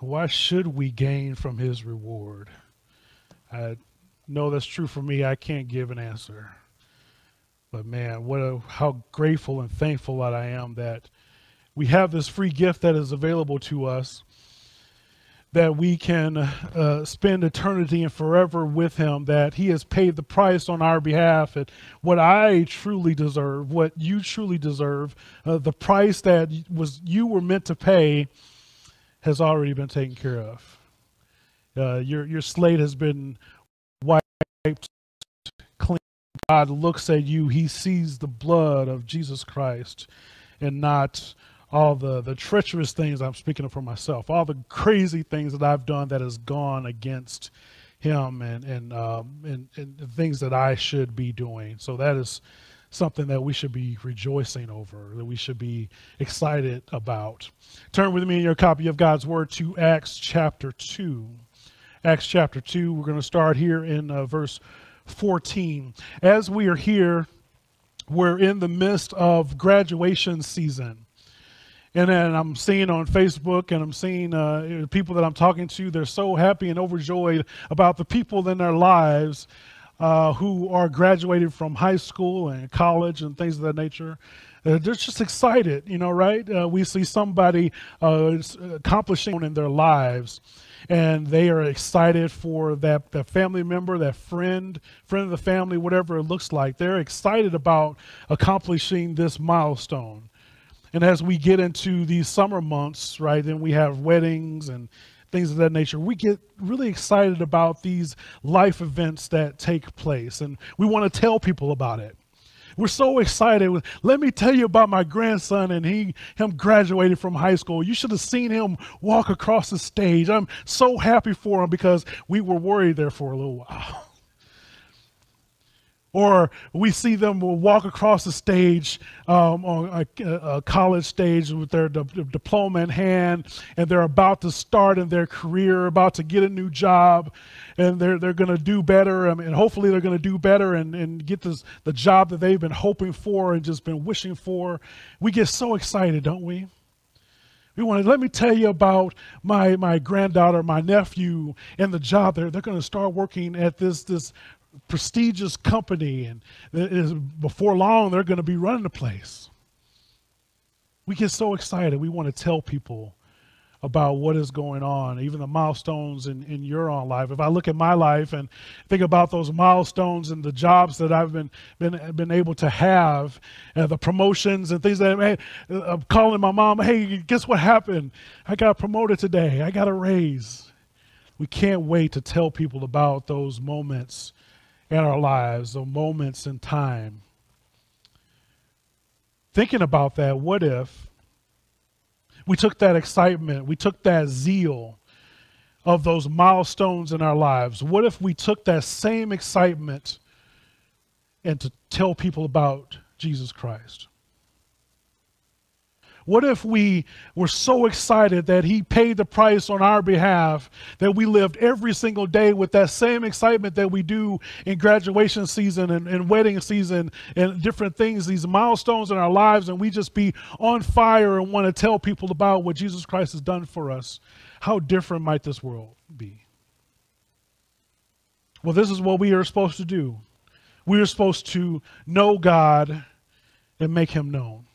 why should we gain from his reward? I know that's true for me. I can't give an answer. But man, what a, how grateful and thankful that I am that we have this free gift that is available to us that we can uh, spend eternity and forever with him that he has paid the price on our behalf and what i truly deserve what you truly deserve uh, the price that was you were meant to pay has already been taken care of. Uh, your, your slate has been wiped clean. God looks at you. He sees the blood of jesus christ and not all the, the treacherous things I'm speaking of for myself, all the crazy things that I've done that has gone against him and, and, um, and, and things that I should be doing. So that is something that we should be rejoicing over, that we should be excited about. Turn with me in your copy of God's Word to Acts chapter 2. Acts chapter 2, we're going to start here in uh, verse 14. As we are here, we're in the midst of graduation season. And then I'm seeing on Facebook and I'm seeing uh, people that I'm talking to, they're so happy and overjoyed about the people in their lives uh, who are graduated from high school and college and things of that nature. Uh, they're just excited, you know, right? Uh, we see somebody uh, accomplishing in their lives and they are excited for that, that family member, that friend, friend of the family, whatever it looks like. They're excited about accomplishing this milestone. And as we get into these summer months, right, then we have weddings and things of that nature. We get really excited about these life events that take place, and we want to tell people about it. We're so excited. Let me tell you about my grandson and he him graduated from high school. You should have seen him walk across the stage. I'm so happy for him because we were worried there for a little while. Or we see them walk across the stage um, on a, a, college stage with their diploma in hand, and they're about to start in their career, about to get a new job, and they're, they're going to do better. Mean, and hopefully, they're going to do better and, and get this, the job that they've been hoping for and just been wishing for. We get so excited, don't we? We want to let me tell you about my my granddaughter, my nephew, and the job there. They're going to start working at this this prestigious company, and before long, they're going to be running the place. We get so excited. We want to tell people about what is going on, even the milestones in, in your own life. If I look at my life and think about those milestones and the jobs that I've been been been able to have, uh, the promotions and things that hey, I'm calling my mom, hey, guess what happened? I got promoted today. I got a raise. We can't wait to tell people about those moments in our lives, the moments in time. Thinking about that, what if we took that excitement, we took that zeal of those milestones in our lives? What if we took that same excitement and to tell people about Jesus Christ? What if we were so excited that He paid the price on our behalf that we lived every single day with that same excitement that we do in graduation season and, and wedding season and different things, these milestones in our lives, and we just be on fire and want to tell people about what Jesus Christ has done for us? How different might this world be? Well, this is what we are supposed to do. We are supposed to know God and make Him known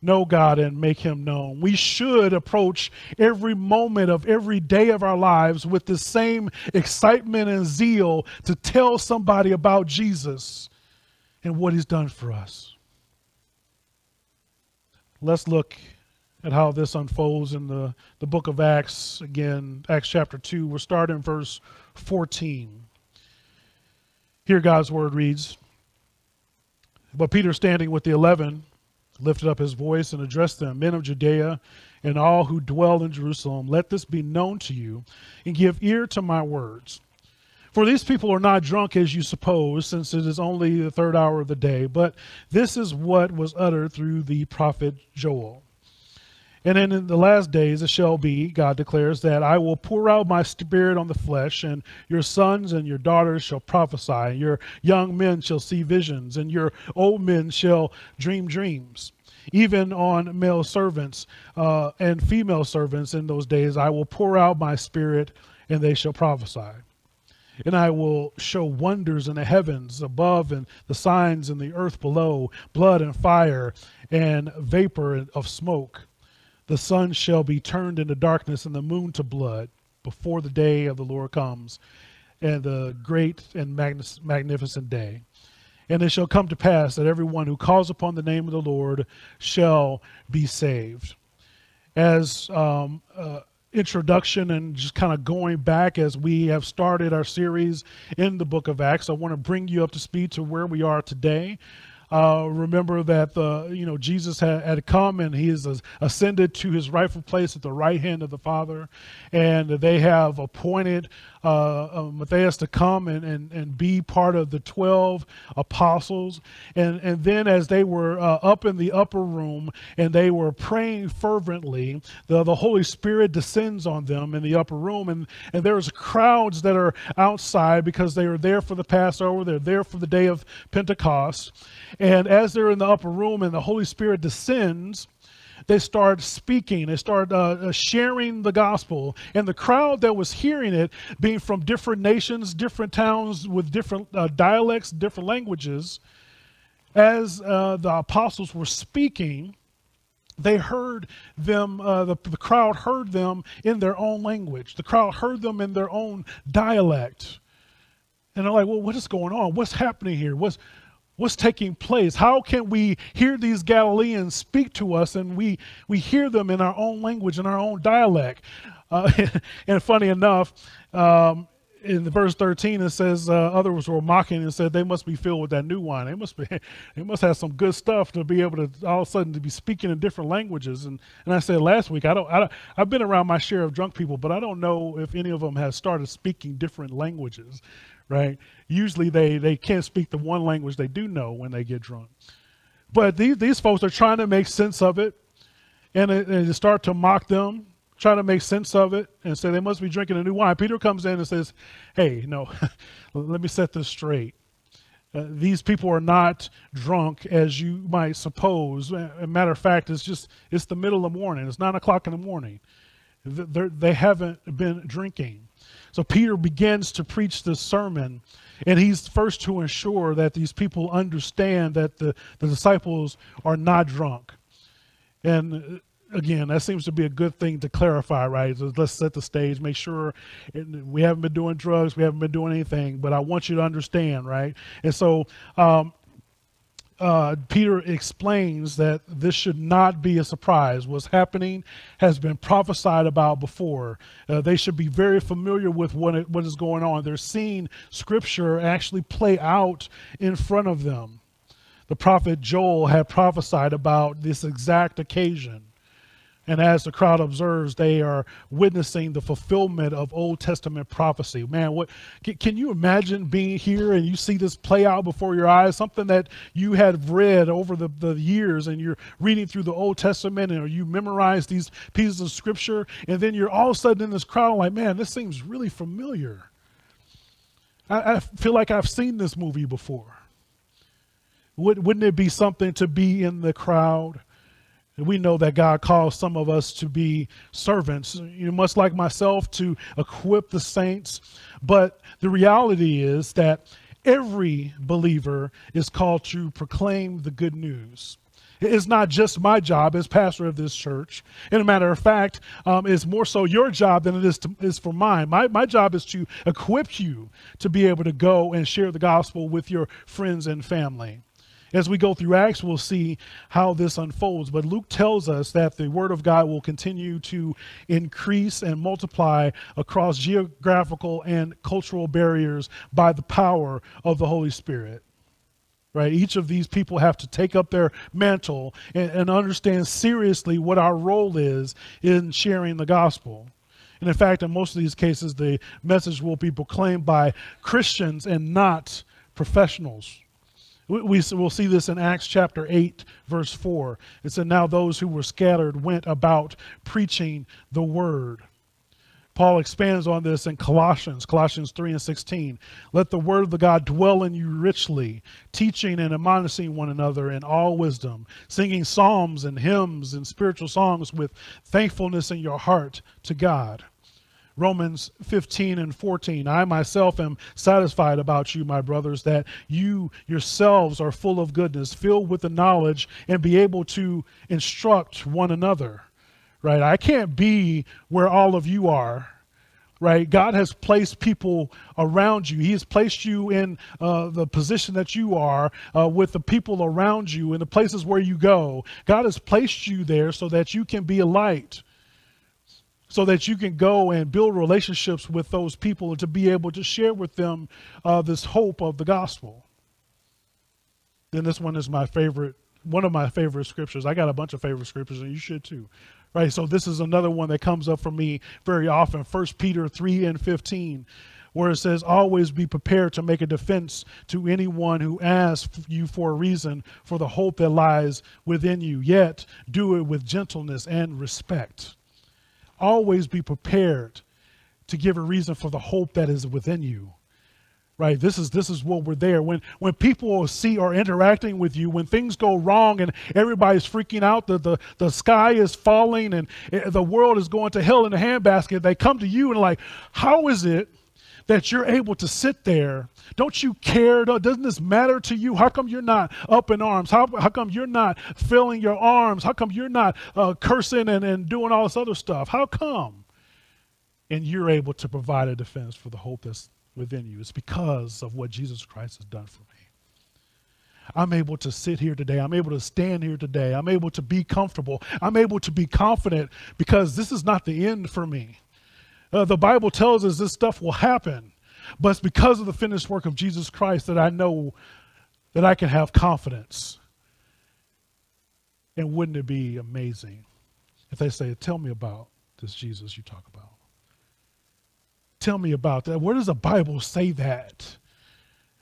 know God and make him known. We should approach every moment of every day of our lives with the same excitement and zeal to tell somebody about Jesus and what he's done for us. Let's look at how this unfolds in the, the book of Acts. Again, Acts chapter 2. We'll start in verse 14. Here God's word reads But Peter, standing with the eleven, lifted up his voice and addressed them, Men of Judea and all who dwell in Jerusalem, let this be known to you, and give ear to my words. For these people are not drunk as you suppose, since it is only the third hour of the day, but this is what was uttered through the prophet Joel. And then in the last days it shall be, God declares, that I will pour out my spirit on the flesh, and your sons and your daughters shall prophesy, and your young men shall see visions, and your old men shall dream dreams. even on male servants uh, and female servants in those days. I will pour out my spirit, and they shall prophesy. And I will show wonders in the heavens above and the signs in the earth below blood and fire and vapor of smoke. The sun shall be turned into darkness and the moon to blood before the day of the Lord comes, and the great and magnificent day. And it shall come to pass that everyone who calls upon the name of the Lord shall be saved. As um, uh, introduction and just kind of going back as we have started our series in the book of Acts, I want to bring you up to speed to where we are today. Uh, remember that the you know Jesus had, had come and he is ascended to his rightful place at the right hand of the Father, and they have appointed uh, uh, Matthias to come and, and, and be part of the 12 apostles. And, and then, as they were uh, up in the upper room and they were praying fervently, the, the Holy Spirit descends on them in the upper room. And, and there's crowds that are outside because they are there for the Passover, they're there for the day of Pentecost. And as they're in the upper room and the Holy Spirit descends, they start speaking, they start uh, uh, sharing the gospel. And the crowd that was hearing it, being from different nations, different towns with different uh, dialects, different languages, as uh, the apostles were speaking, they heard them, uh, the, the crowd heard them in their own language. The crowd heard them in their own dialect. And they're like, well, what is going on? What's happening here? What's, what's taking place. How can we hear these galileans speak to us and we we hear them in our own language in our own dialect? Uh, and funny enough um, in the verse 13 it says uh, others were mocking and said they must be filled with that new wine. They must be they must have some good stuff to be able to all of a sudden to be speaking in different languages. And and i said last week i don't, I don't i've been around my share of drunk people but i don't know if any of them have started speaking different languages right? Usually they, they can't speak the one language they do know when they get drunk. But these, these folks are trying to make sense of it and, and start to mock them, try to make sense of it and say they must be drinking a new wine. Peter comes in and says, Hey, no, let me set this straight. Uh, these people are not drunk as you might suppose. A matter of fact, it's just it's the middle of the morning. It's nine o'clock in the morning. They're, have not been drinking. So Peter begins to preach this sermon, and he's first to ensure that these people understand that the, the disciples are not drunk. And uh, again, that seems to be a good thing to clarify, right? So let's set the stage, make sure we haven't been doing drugs, we haven't been doing anything, but I want you to understand, right? And so um, uh, Peter explains that this should not be a surprise. What's happening has been prophesied about before. Uh, they should be very familiar with what, it, what is going on. They're seeing Scripture actually play out in front of them. The prophet Joel had prophesied about this exact occasion. And as the crowd observes, they are witnessing the fulfillment of Old Testament prophecy. Man, what can you imagine being here and you see this play out before your eyes? Something that you had read over the, the years and you're reading through the Old Testament and you memorize these pieces of scripture, and then you're all of a sudden in this crowd like, man, this seems really familiar. I, I feel like I've seen this movie before. Would, wouldn't it be something to be in the crowd? And we know that God calls some of us to be servants, you much like myself, to equip the saints. But the reality is that every believer is called to proclaim the good news. It's not just my job as pastor of this church. And a matter of fact, um, it's more so your job than it is, to, is for mine. My, my job is to equip you to be able to go and share the gospel with your friends and family. As we go through Acts, we'll see how this unfolds. But Luke tells us that the Word of God will continue to increase and multiply across geographical and cultural barriers by the power of the Holy Spirit. Right? Each of these people have to take up their mantle and, and understand seriously what our role is in sharing the gospel. And in fact, in most of these cases, the message will be proclaimed by Christians and not professionals. We, we, will see this in Acts chapter 8, verse 4. It said, Now those who were scattered went about preaching the word. Paul expands on this in Colossians, Colossians 3 and 16. Let the word of the God dwell in you richly, teaching and admonishing one another in all wisdom, singing psalms and hymns and spiritual songs with thankfulness in your heart to God. Romans 15 and 14. I myself am satisfied about you, my brothers, that you yourselves are full of goodness, filled with the knowledge, and be able to instruct one another. Right? I can't be where all of you are. Right? God has placed people around you. He has placed you in uh, the position that you are uh, with the people around you in the places where you go. God has placed you there so that you can be a light so that you can go and build relationships with those people to be able to share with them uh, this hope of the gospel. Then this one is my favorite, one of my favorite scriptures. I got a bunch of favorite scriptures, and you should too. Right, so this is another one that comes up for me very often. First Peter 3 and 15, where it says, Always be prepared to make a defense to anyone who asks you for a reason for the hope that lies within you, yet do it with gentleness and respect always be prepared to give a reason for the hope that is within you right? This is this is what we're there. When when people see or interacting with you when things go wrong and everybody's freaking out the the, the sky is falling and eh, the world is going to hell in a handbasket they come to you and like how is it that you're able to sit there. Don't you care? Doesn't this matter to you? How come you're not up in arms? How, how come you're not filling your arms? How come you're not uh, cursing and, and doing all this other stuff? How come? And you're able to provide a defense for the hope that's within you. It's because of what Jesus Christ has done for me. I'm able to sit here today. I'm able to stand here today. I'm able to be comfortable. I'm able to be confident because this is not the end for me. Uh, the Bible tells us this stuff will happen, but it's because of the finished work of Jesus Christ that I know that I can have confidence. And wouldn't it be amazing if they say, Tell me about this Jesus you talk about? Tell me about that. Where does the Bible say that?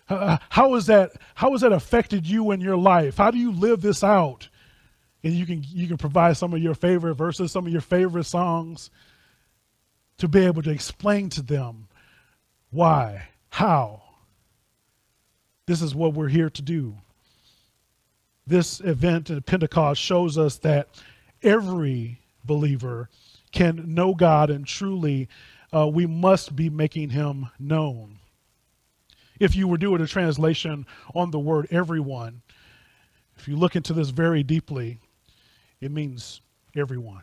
Uh, how is that how has that affected you in your life? How do you live this out? And you can you can provide some of your favorite verses, some of your favorite songs to be able to explain to them why, how. This is what we're here to do. This event at Pentecost shows us that every believer can know God and truly uh, we must be making him known. If you were doing a translation on the word everyone, if you look into this very deeply, it means everyone.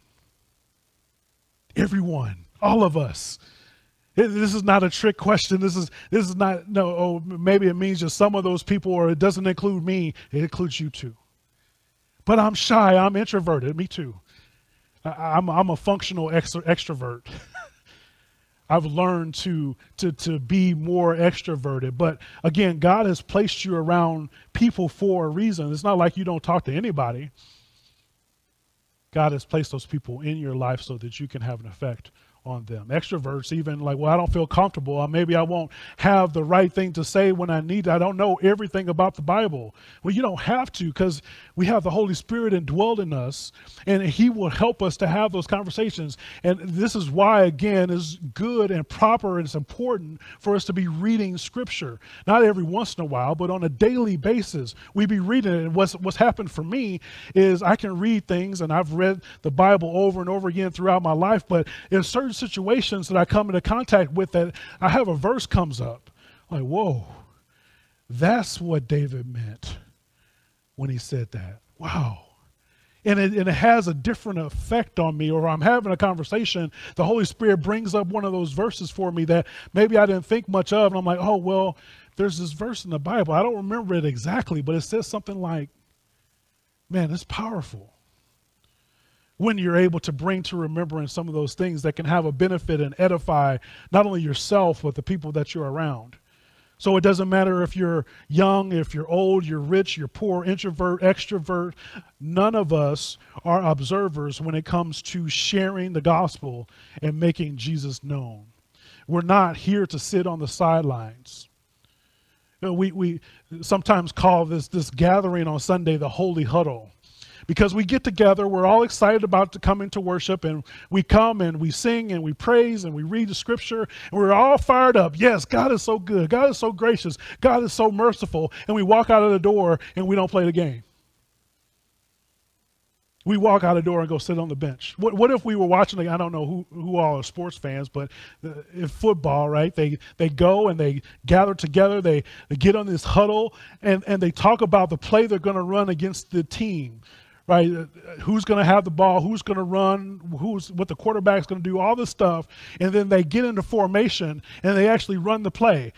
Everyone all of us. This is not a trick question. This is this is not no. Oh, maybe it means just some of those people, or it doesn't include me. It includes you too. But I'm shy. I'm introverted. Me too. I, am I'm, I'm a functional extrovert. I've learned to to to be more extroverted. But again, God has placed you around people for a reason. It's not like you don't talk to anybody. God has placed those people in your life so that you can have an effect on them. Extroverts, even like, well, I don't feel comfortable, or maybe I won't have the right thing to say when I need. I don't know everything about the Bible. Well, you don't have to because we have the Holy Spirit indwelled in us, and He will help us to have those conversations. And this is why, again, is good and proper and it's important for us to be reading Scripture. Not every once in a while, but on a daily basis. We be reading it. And what's, what's happened for me is I can read things, and I've read the Bible over and over again throughout my life, but in certain certain situations that I come into contact with that I have a verse comes up. Like, whoa, that's what David meant when he said that. Wow. And it, and it has a different effect on me, or I'm having a conversation. The Holy Spirit brings up one of those verses for me that maybe I didn't think much of. And I'm like, oh, well, there's this verse in the Bible. I don't remember it exactly, but it says something like, man, it's powerful when you're able to bring to remembrance some of those things that can have a benefit and edify not only yourself, but the people that you're around. So it doesn't matter if you're young, if you're old, you're rich, you're poor, introvert, extrovert. None of us are observers when it comes to sharing the gospel and making Jesus known. We're not here to sit on the sidelines. We, we sometimes call this, this gathering on Sunday the holy huddle because we get together, we're all excited about to come into worship, and we come and we sing and we praise and we read the scripture, and we're all fired up. Yes, God is so good. God is so gracious. God is so merciful. And we walk out of the door and we don't play the game. We walk out of the door and go sit on the bench. What, what if we were watching? I don't know who, who all are sports fans, but uh, in football, right? They they go and they gather together. They, they get on this huddle and, and they talk about the play they're going to run against the team right? Who's going to have the ball? Who's going to run? Who's what the quarterback's going to do? All this stuff, and then they get into formation and they actually run the play.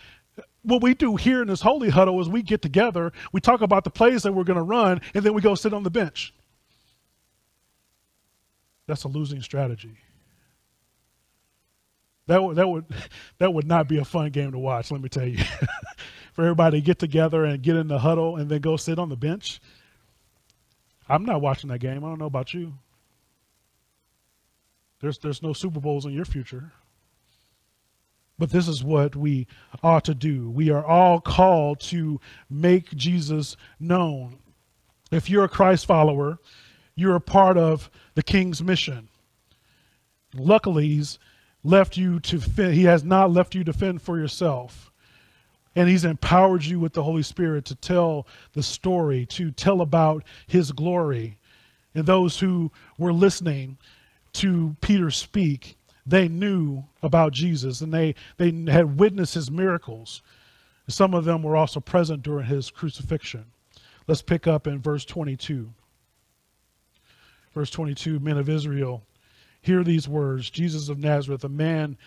What we do here in this holy huddle is we get together, we talk about the plays that we're going to run, and then we go sit on the bench. That's a losing strategy. That would, that would that would not be a fun game to watch. Let me tell you. For everybody to get together and get in the huddle and then go sit on the bench, I'm not watching that game. I don't know about you. There's, there's no Super Bowls in your future. But this is what we ought to do. We are all called to make Jesus known. If you're a Christ follower, you're a part of the King's mission. Luckily, he's left you to he has not left you to fend for yourself. And he's empowered you with the Holy Spirit to tell the story, to tell about his glory. And those who were listening to Peter speak, they knew about Jesus and they, they had witnessed his miracles. Some of them were also present during his crucifixion. Let's pick up in verse 22. Verse 22 Men of Israel, hear these words Jesus of Nazareth, a man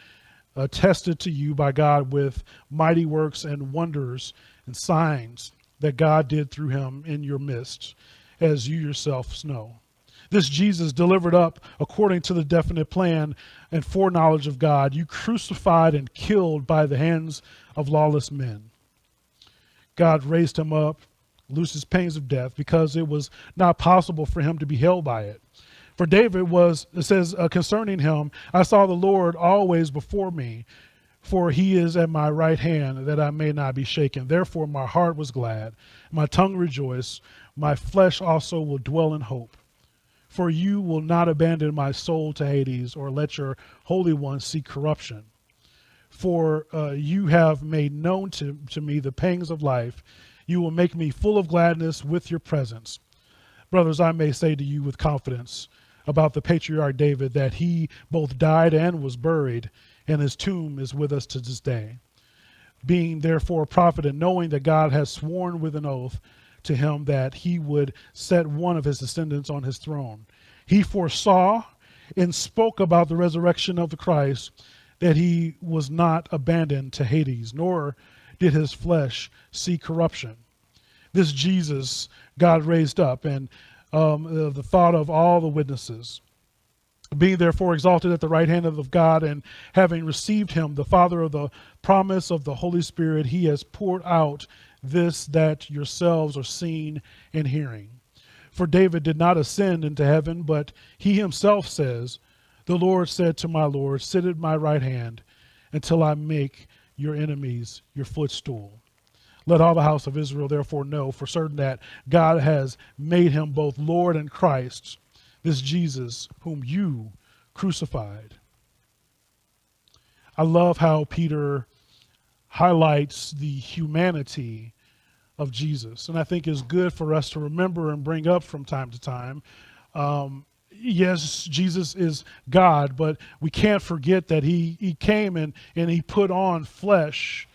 attested to you by God with mighty works and wonders and signs that God did through him in your midst, as you yourselves know. This Jesus delivered up according to the definite plan and foreknowledge of God, you crucified and killed by the hands of lawless men. God raised him up, loosed his pains of death, because it was not possible for him to be held by it. For David was, it says uh, concerning him, I saw the Lord always before me, for he is at my right hand, that I may not be shaken. Therefore my heart was glad, my tongue rejoiced, my flesh also will dwell in hope. For you will not abandon my soul to Hades, or let your Holy One see corruption. For uh, you have made known to, to me the pangs of life. You will make me full of gladness with your presence. Brothers, I may say to you with confidence, about the patriarch David that he both died and was buried, and his tomb is with us to this day. Being therefore a prophet and knowing that God has sworn with an oath to him that he would set one of his descendants on his throne, he foresaw and spoke about the resurrection of the Christ, that he was not abandoned to Hades, nor did his flesh see corruption. This Jesus God raised up, and um, the thought of all the witnesses. Being therefore exalted at the right hand of God, and having received him, the Father of the promise of the Holy Spirit, he has poured out this that yourselves are seeing and hearing. For David did not ascend into heaven, but he himself says, The Lord said to my Lord, Sit at my right hand until I make your enemies your footstool. Let all the house of Israel therefore know for certain that God has made him both Lord and Christ, this Jesus whom you crucified. I love how Peter highlights the humanity of Jesus, and I think is good for us to remember and bring up from time to time. Um, yes, Jesus is God, but we can't forget that he, he came and, and he put on flesh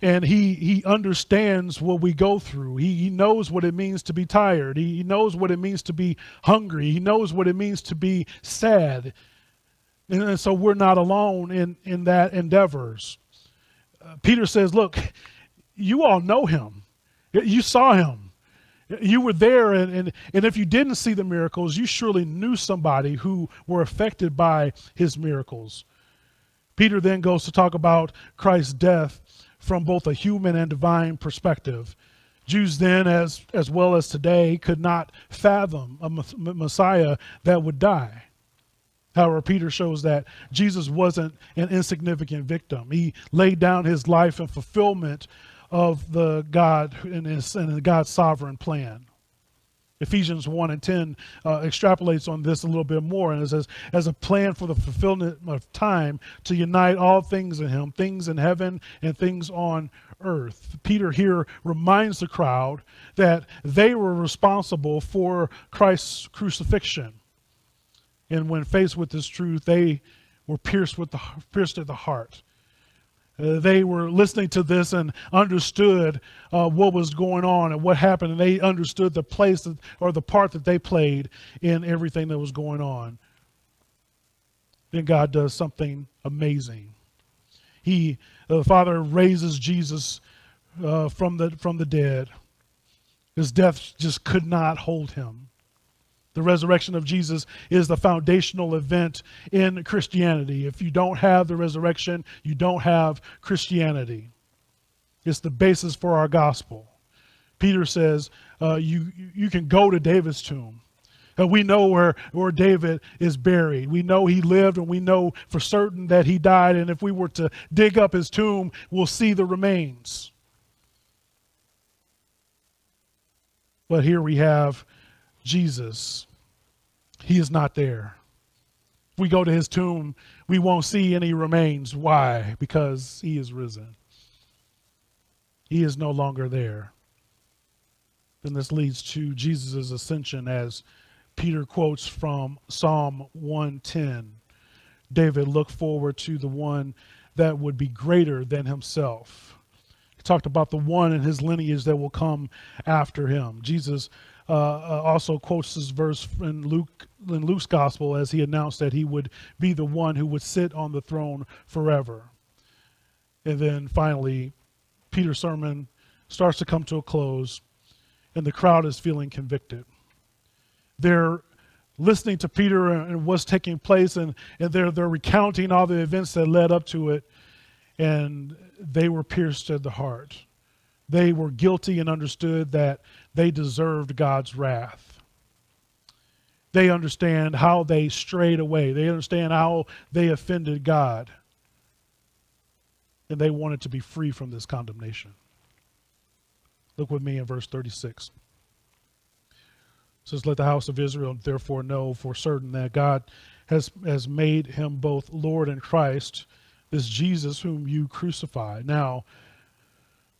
and he he understands what we go through. He, he knows what it means to be tired. He, he knows what it means to be hungry. He knows what it means to be sad. And, and so we're not alone in in that endeavors. Uh, peter says look you all know him. You saw him. You were there and, and and if you didn't see the miracles you surely knew somebody who were affected by his miracles. Peter then goes to talk about christ's death from both a human and divine perspective. Jews then, as, as well as today, could not fathom a Messiah that would die. However, Peter shows that Jesus wasn't an insignificant victim. He laid down his life in fulfillment of the God and, his, and God's sovereign plan. Ephesians 1 and 10 uh, extrapolates on this a little bit more and it says, as a plan for the fulfillment of time to unite all things in Him, things in heaven and things on earth. Peter here reminds the crowd that they were responsible for Christ's crucifixion. And when faced with this truth, they were pierced, with the, pierced at the heart. Uh, they were listening to this and understood uh, what was going on and what happened, and they understood the place that, or the part that they played in everything that was going on. Then God does something amazing. He, the Father, raises Jesus uh, from the from the dead. His death just could not hold him. The resurrection of Jesus is the foundational event in Christianity. If you don't have the resurrection, you don't have Christianity. It's the basis for our gospel. Peter says uh, you, you can go to David's tomb. And we know where, where David is buried. We know he lived, and we know for certain that he died. And if we were to dig up his tomb, we'll see the remains. But here we have Jesus he is not there. We go to his tomb, we won't see any remains. Why? Because he is risen. He is no longer there. Then this leads to Jesus' ascension as Peter quotes from Psalm 110. David looked forward to the one that would be greater than himself. He talked about the one in his lineage that will come after him. Jesus Uh, uh, also quotes this verse in Luke in Luke's gospel as he announced that he would be the one who would sit on the throne forever. And then finally, Peter's sermon starts to come to a close, and the crowd is feeling convicted. They're listening to Peter and what's taking place, and, and they're, they're recounting all the events that led up to it, and they were pierced at the heart. They were guilty and understood that they deserved God's wrath. They understand how they strayed away. They understand how they offended God. And they wanted to be free from this condemnation. Look with me in verse 36. It says, Let the house of Israel therefore know for certain that God has, has made him both Lord and Christ, this Jesus whom you crucified. Now,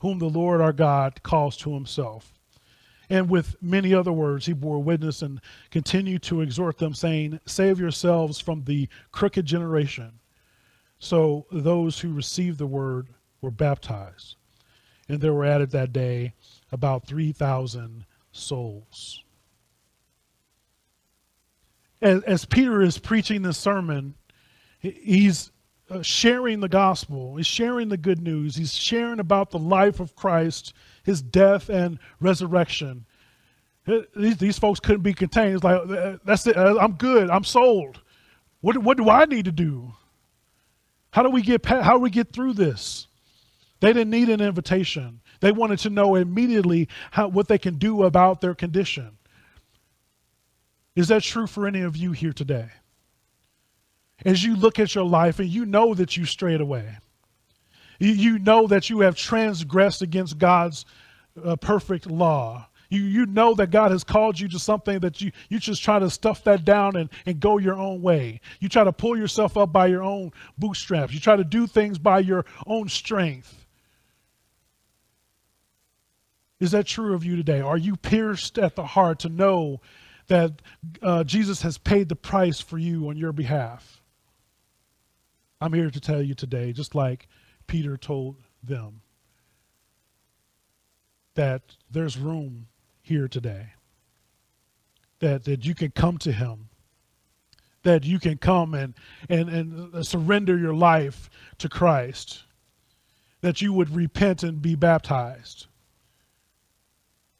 whom the Lord our God calls to himself. And with many other words, he bore witness and continued to exhort them, saying, Save yourselves from the crooked generation. So those who received the word were baptized. And there were added that day about 3,000 souls. As, as Peter is preaching this sermon, he's uh, sharing the gospel. He's sharing the good news. He's sharing about the life of Christ, his death and resurrection. Uh, these, these folks couldn't be contained. It's like, uh, that's it. I'm good. I'm sold. What, what do I need to do? How do we get how do we get through this? They didn't need an invitation. They wanted to know immediately how, what they can do about their condition. Is that true for any of you here today? As you look at your life and you know that you strayed away. You, you know that you have transgressed against God's uh, perfect law. You, you know that God has called you to something that you, you just try to stuff that down and, and go your own way. You try to pull yourself up by your own bootstraps. You try to do things by your own strength. Is that true of you today? Are you pierced at the heart to know that uh, Jesus has paid the price for you on your behalf? I'm here to tell you today, just like Peter told them, that there's room here today. That, that you can come to him. That you can come and, and, and surrender your life to Christ. That you would repent and be baptized.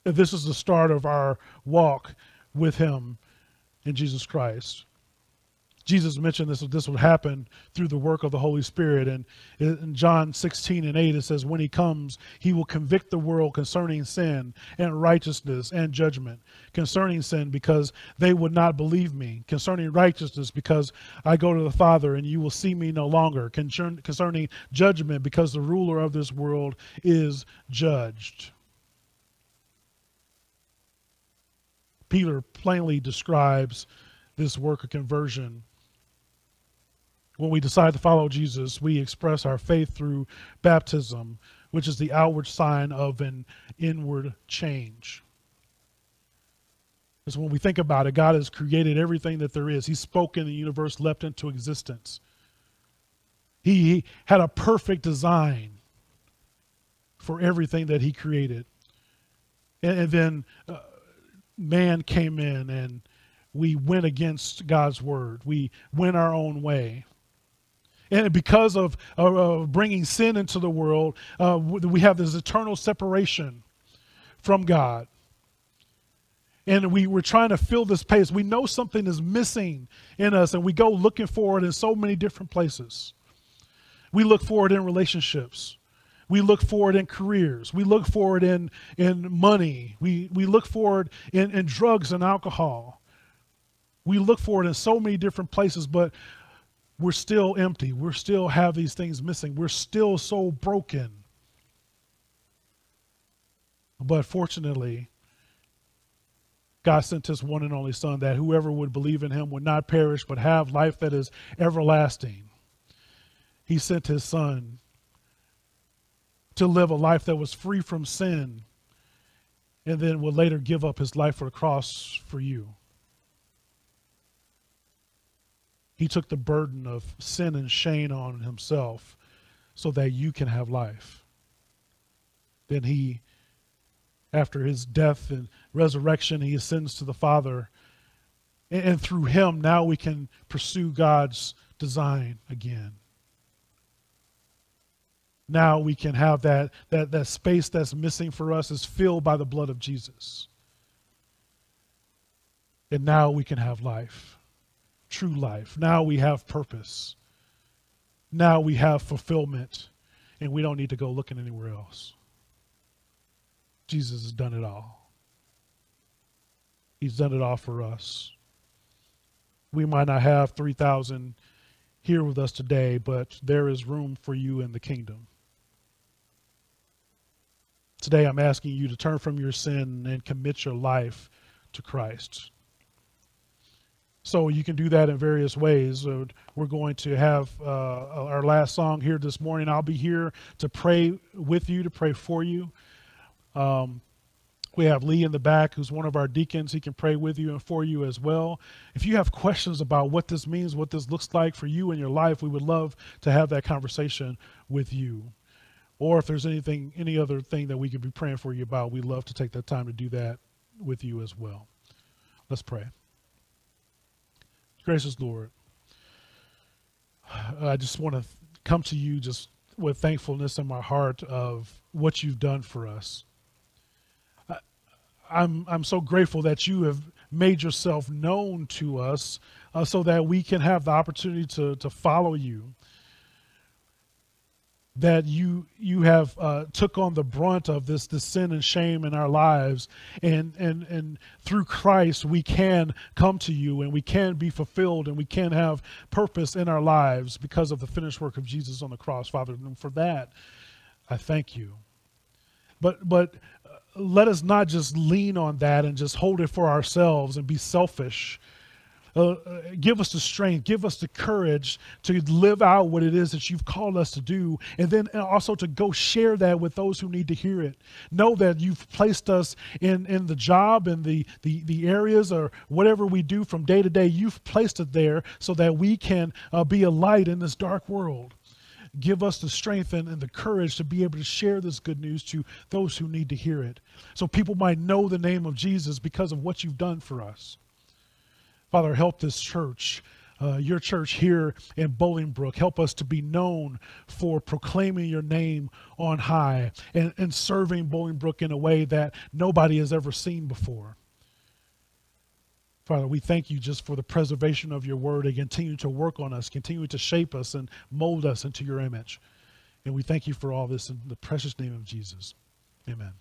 That this is the start of our walk with him in Jesus Christ. Jesus mentioned this this would happen through the work of the Holy Spirit. And in John 16 and 8, it says, When he comes, he will convict the world concerning sin and righteousness and judgment. Concerning sin, because they would not believe me. Concerning righteousness, because I go to the Father and you will see me no longer. Concerning judgment, because the ruler of this world is judged. Peter plainly describes this work of conversion when we decide to follow Jesus, we express our faith through baptism, which is the outward sign of an inward change. Because when we think about it, God has created everything that there is. He spoke and the universe leapt into existence. He, he had a perfect design for everything that he created. And, and then uh, man came in and we went against God's word. We went our own way. And because of, bringing sin into the world, uh, we have this eternal separation from God. And we, we're trying to fill this space. We know something is missing in us, and we go looking for it in so many different places. We look for it in relationships. We look for it in careers. We look for it in, in money. We, we look for it in, in drugs and alcohol. We look for it in so many different places, but we're still empty. We still have these things missing. We're still so broken. But fortunately, God sent his one and only Son that whoever would believe in him would not perish but have life that is everlasting. He sent his Son to live a life that was free from sin and then would later give up his life for the cross for you. He took the burden of sin and shame on himself so that you can have life. Then he, after his death and resurrection, he ascends to the Father. And, and through him, now we can pursue God's design again. Now we can have that, that, that space that's missing for us is filled by the blood of Jesus. And now we can have life true life. Now we have purpose. Now we have fulfillment, and we don't need to go looking anywhere else. Jesus has done it all. He's done it all for us. We might not have 3,000 here with us today, but there is room for you in the kingdom. Today, I'm asking you to turn from your sin and commit your life to Christ. So you can do that in various ways. We're going to have uh, our last song here this morning. I'll be here to pray with you, to pray for you. Um, we have Lee in the back, who's one of our deacons. He can pray with you and for you as well. If you have questions about what this means, what this looks like for you in your life, we would love to have that conversation with you. Or if there's anything, any other thing that we could be praying for you about, we'd love to take that time to do that with you as well. Let's pray. Gracious Lord, I just want to come to you just with thankfulness in my heart of what you've done for us. I, I'm I'm so grateful that you have made yourself known to us uh, so that we can have the opportunity to to follow you that you you have uh, took on the brunt of this the sin and shame in our lives. And and and through Christ we can come to you and we can be fulfilled and we can have purpose in our lives because of the finished work of Jesus on the cross father. And for that I thank you. But but uh, let us not just lean on that and just hold it for ourselves and be selfish uh, give us the strength, give us the courage to live out what it is that you've called us to do, and then also to go share that with those who need to hear it. Know that you've placed us in, in the job and the, the, the areas or whatever we do from day to day, you've placed it there so that we can uh, be a light in this dark world. Give us the strength and, and the courage to be able to share this good news to those who need to hear it. So people might know the name of Jesus because of what you've done for us. Father, help this church. Uh, your church here in Bolingbrook. Help us to be known for proclaiming your name on high and, and serving Bolingbrook in a way that nobody has ever seen before. Father, we thank you just for the preservation of your word and continue to work on us, continue to shape us and mold us into your image. And we thank you for all this in the precious name of Jesus. Amen.